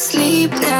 sleep now.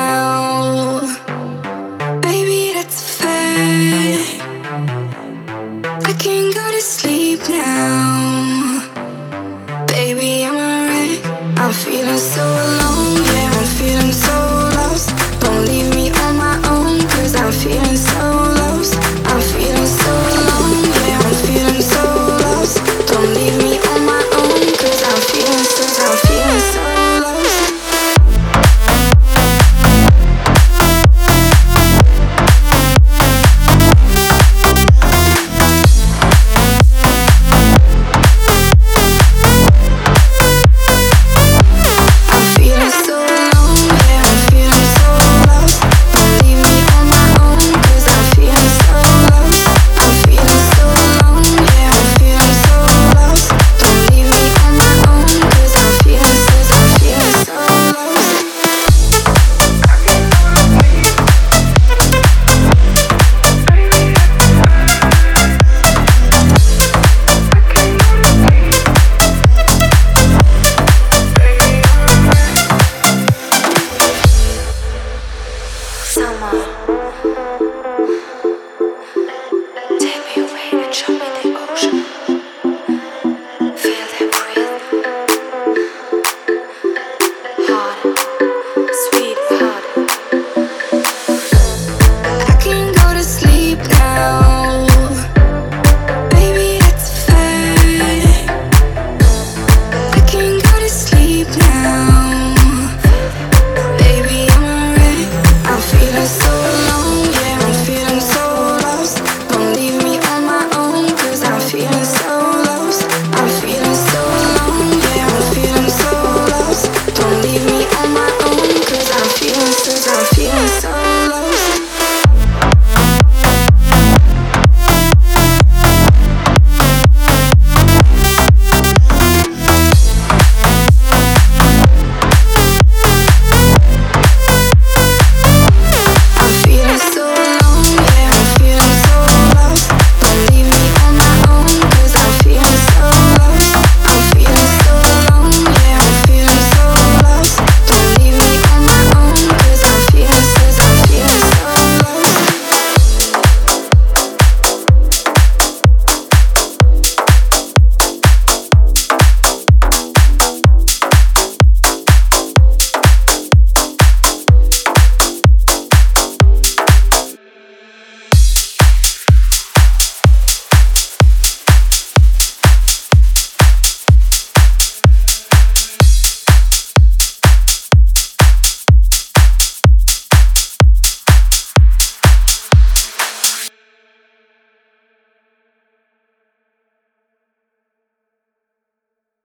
now